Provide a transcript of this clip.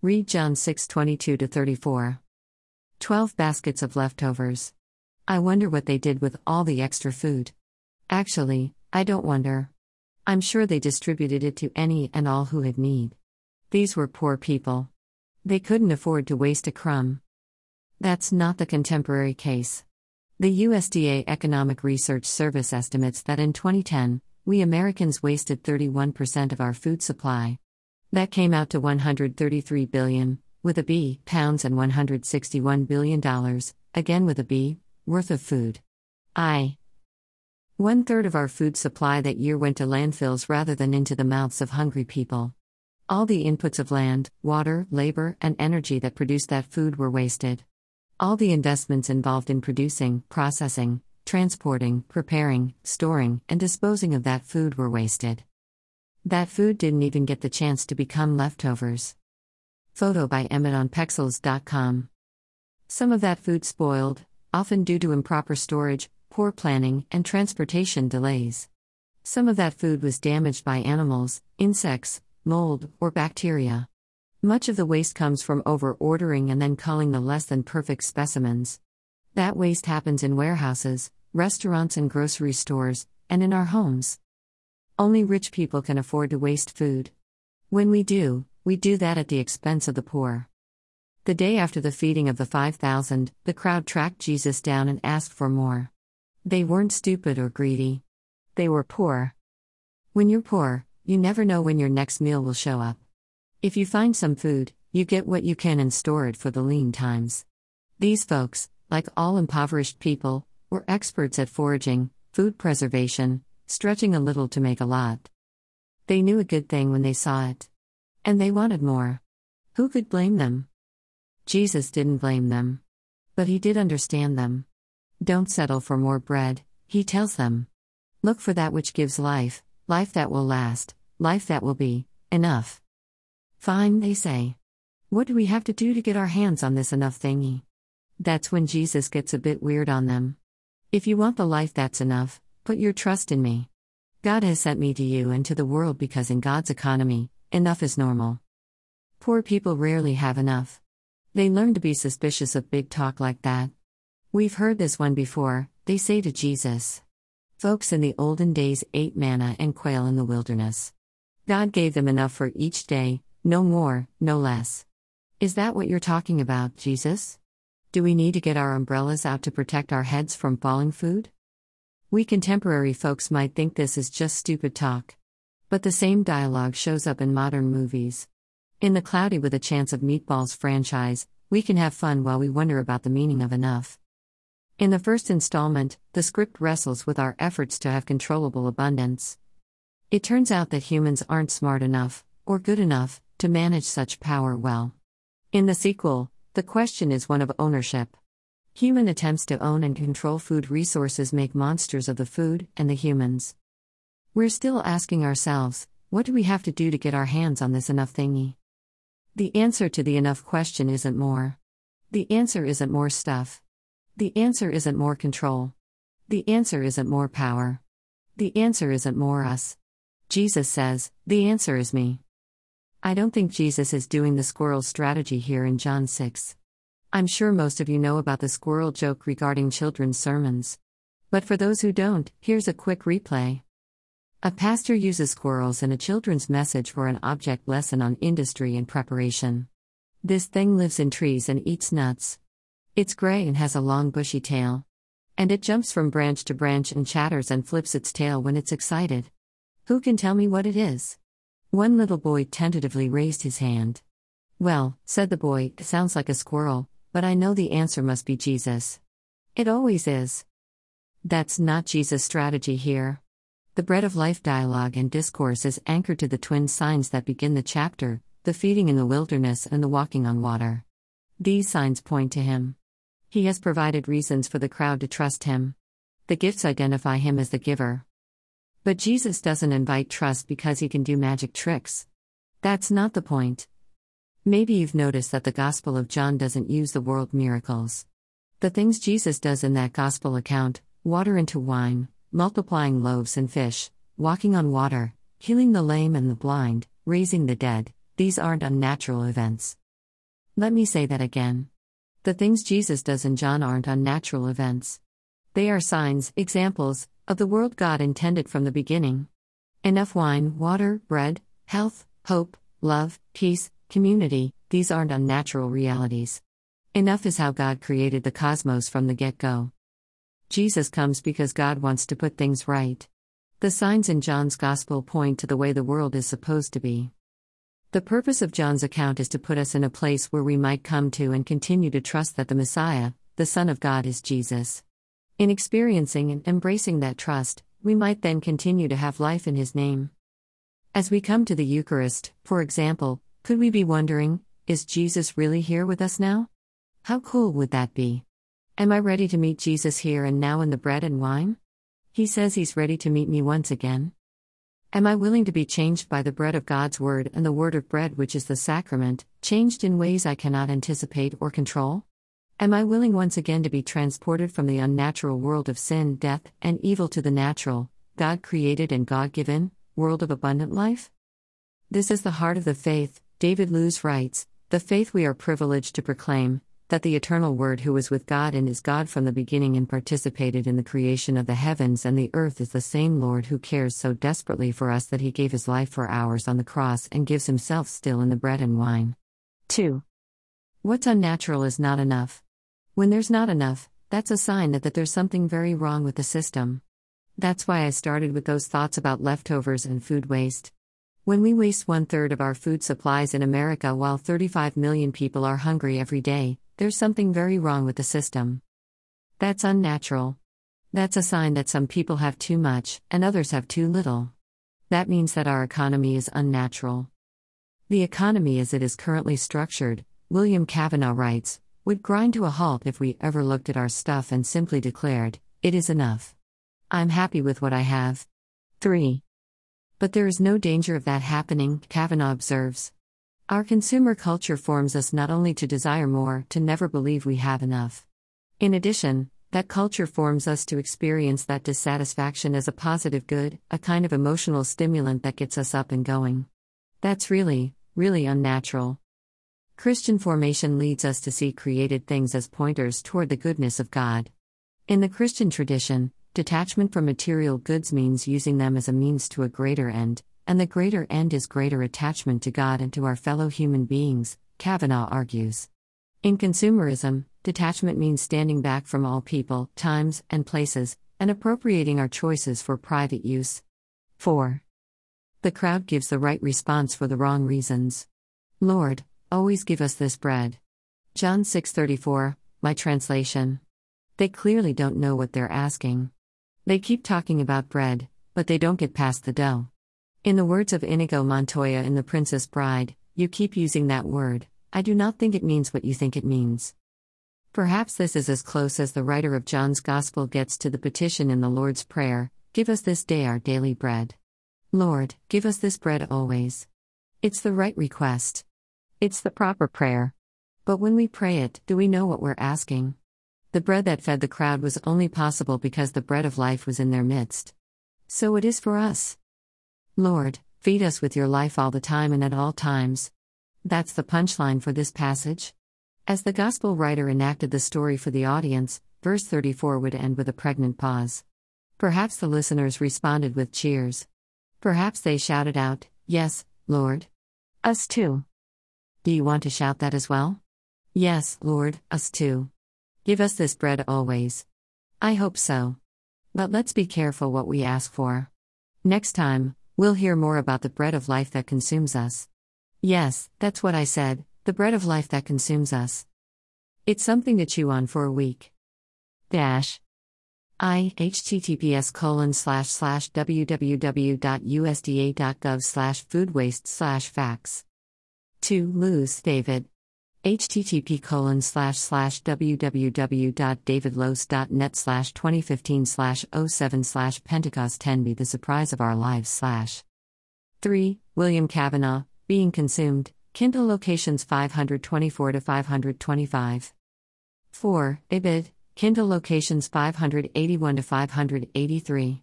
Read John 6:22 to 34. 12 baskets of leftovers. I wonder what they did with all the extra food. Actually, I don't wonder. I'm sure they distributed it to any and all who had need. These were poor people. They couldn't afford to waste a crumb. That's not the contemporary case. The USDA Economic Research Service estimates that in 2010, we Americans wasted 31% of our food supply. That came out to 133 billion, with a B, pounds and 161 billion dollars, again with a B, worth of food. I. One third of our food supply that year went to landfills rather than into the mouths of hungry people. All the inputs of land, water, labor, and energy that produced that food were wasted. All the investments involved in producing, processing, transporting, preparing, storing, and disposing of that food were wasted. That food didn't even get the chance to become leftovers. Photo by Emmett on Pexels.com. Some of that food spoiled, often due to improper storage, poor planning, and transportation delays. Some of that food was damaged by animals, insects, mold, or bacteria. Much of the waste comes from over ordering and then culling the less than perfect specimens. That waste happens in warehouses, restaurants, and grocery stores, and in our homes. Only rich people can afford to waste food. When we do, we do that at the expense of the poor. The day after the feeding of the 5,000, the crowd tracked Jesus down and asked for more. They weren't stupid or greedy. They were poor. When you're poor, you never know when your next meal will show up. If you find some food, you get what you can and store it for the lean times. These folks, like all impoverished people, were experts at foraging, food preservation, stretching a little to make a lot. They knew a good thing when they saw it. And they wanted more. Who could blame them? Jesus didn't blame them. But he did understand them. Don't settle for more bread, he tells them. Look for that which gives life, life that will last, life that will be enough. Fine, they say. What do we have to do to get our hands on this enough thingy? That's when Jesus gets a bit weird on them. If you want the life that's enough, put your trust in me. God has sent me to you and to the world because in God's economy, enough is normal. Poor people rarely have enough. They learn to be suspicious of big talk like that. We've heard this one before, they say to Jesus. Folks in the olden days ate manna and quail in the wilderness. God gave them enough for each day, no more, no less. Is that what you're talking about, Jesus? Do we need to get our umbrellas out to protect our heads from falling food? We contemporary folks might think this is just stupid talk. But the same dialogue shows up in modern movies. In the Cloudy with a Chance of Meatballs franchise, we can have fun while we wonder about the meaning of enough. In the first installment, the script wrestles with our efforts to have controllable abundance. It turns out that humans aren't smart enough, or good enough, to manage such power well. In the sequel, the question is one of ownership. Human attempts to own and control food resources make monsters of the food and the humans. We're still asking ourselves, what do we have to do to get our hands on this enough thingy? The answer to the enough question isn't more. The answer isn't more stuff. The answer isn't more control. The answer isn't more power. The answer isn't more us. Jesus says, The answer is me. I don't think Jesus is doing the squirrel strategy here in John 6. I'm sure most of you know about the squirrel joke regarding children's sermons. But for those who don't, here's a quick replay. A pastor uses squirrels in a children's message for an object lesson on industry and preparation. This thing lives in trees and eats nuts. It's gray and has a long bushy tail. And it jumps from branch to branch and chatters and flips its tail when it's excited. Who can tell me what it is? One little boy tentatively raised his hand. Well, said the boy, it sounds like a squirrel, but I know the answer must be Jesus. It always is. That's not Jesus' strategy here. The bread of life dialogue and discourse is anchored to the twin signs that begin the chapter the feeding in the wilderness and the walking on water. These signs point to him. He has provided reasons for the crowd to trust him. The gifts identify him as the giver. But Jesus doesn't invite trust because he can do magic tricks. That's not the point. Maybe you've noticed that the Gospel of John doesn't use the word miracles. The things Jesus does in that Gospel account water into wine, multiplying loaves and fish, walking on water, healing the lame and the blind, raising the dead these aren't unnatural events. Let me say that again. The things Jesus does in John aren't unnatural events. They are signs, examples, of the world God intended from the beginning. Enough wine, water, bread, health, hope, love, peace, community, these aren't unnatural realities. Enough is how God created the cosmos from the get go. Jesus comes because God wants to put things right. The signs in John's Gospel point to the way the world is supposed to be. The purpose of John's account is to put us in a place where we might come to and continue to trust that the Messiah, the Son of God, is Jesus. In experiencing and embracing that trust, we might then continue to have life in His name. As we come to the Eucharist, for example, could we be wondering, is Jesus really here with us now? How cool would that be? Am I ready to meet Jesus here and now in the bread and wine? He says He's ready to meet me once again. Am I willing to be changed by the bread of God's Word and the Word of bread, which is the sacrament, changed in ways I cannot anticipate or control? Am I willing once again to be transported from the unnatural world of sin, death, and evil to the natural, God created and God given, world of abundant life? This is the heart of the faith, David Lose writes, the faith we are privileged to proclaim, that the eternal Word who was with God and is God from the beginning and participated in the creation of the heavens and the earth is the same Lord who cares so desperately for us that he gave his life for ours on the cross and gives himself still in the bread and wine. 2. What's unnatural is not enough. When there's not enough, that's a sign that, that there's something very wrong with the system. That's why I started with those thoughts about leftovers and food waste. When we waste one third of our food supplies in America while 35 million people are hungry every day, there's something very wrong with the system. That's unnatural. That's a sign that some people have too much and others have too little. That means that our economy is unnatural. The economy as it is currently structured, William Cavanaugh writes, would grind to a halt if we ever looked at our stuff and simply declared, it is enough. I'm happy with what I have. 3. But there is no danger of that happening, Cavanaugh observes. Our consumer culture forms us not only to desire more, to never believe we have enough. In addition, that culture forms us to experience that dissatisfaction as a positive good, a kind of emotional stimulant that gets us up and going. That's really, really unnatural. Christian formation leads us to see created things as pointers toward the goodness of God. In the Christian tradition, detachment from material goods means using them as a means to a greater end, and the greater end is greater attachment to God and to our fellow human beings, Cavanaugh argues. In consumerism, detachment means standing back from all people, times, and places, and appropriating our choices for private use. 4. The crowd gives the right response for the wrong reasons. Lord, always give us this bread. John 6:34, my translation. They clearly don't know what they're asking. They keep talking about bread, but they don't get past the dough. In the words of Inigo Montoya in The Princess Bride, you keep using that word, I do not think it means what you think it means. Perhaps this is as close as the writer of John's Gospel gets to the petition in the Lord's Prayer Give us this day our daily bread. Lord, give us this bread always. It's the right request. It's the proper prayer. But when we pray it, do we know what we're asking? The bread that fed the crowd was only possible because the bread of life was in their midst. So it is for us. Lord, feed us with your life all the time and at all times. That's the punchline for this passage. As the Gospel writer enacted the story for the audience, verse 34 would end with a pregnant pause. Perhaps the listeners responded with cheers. Perhaps they shouted out, Yes, Lord. Us too. Do you want to shout that as well? Yes, Lord, us too. Give us this bread always. I hope so. But let's be careful what we ask for. Next time, We'll hear more about the bread of life that consumes us. Yes, that's what I said the bread of life that consumes us. It's something to chew on for a week. Dash. I https colon slash slash www.usda.gov slash food waste slash facts. 2. Lose, David http colon slash slash www.davidlose.net slash 2015 slash 07 slash pentecost 10 be the surprise of our lives slash. 3 william cavanaugh being consumed kindle locations 524 to 525 4 ibid kindle locations 581 to 583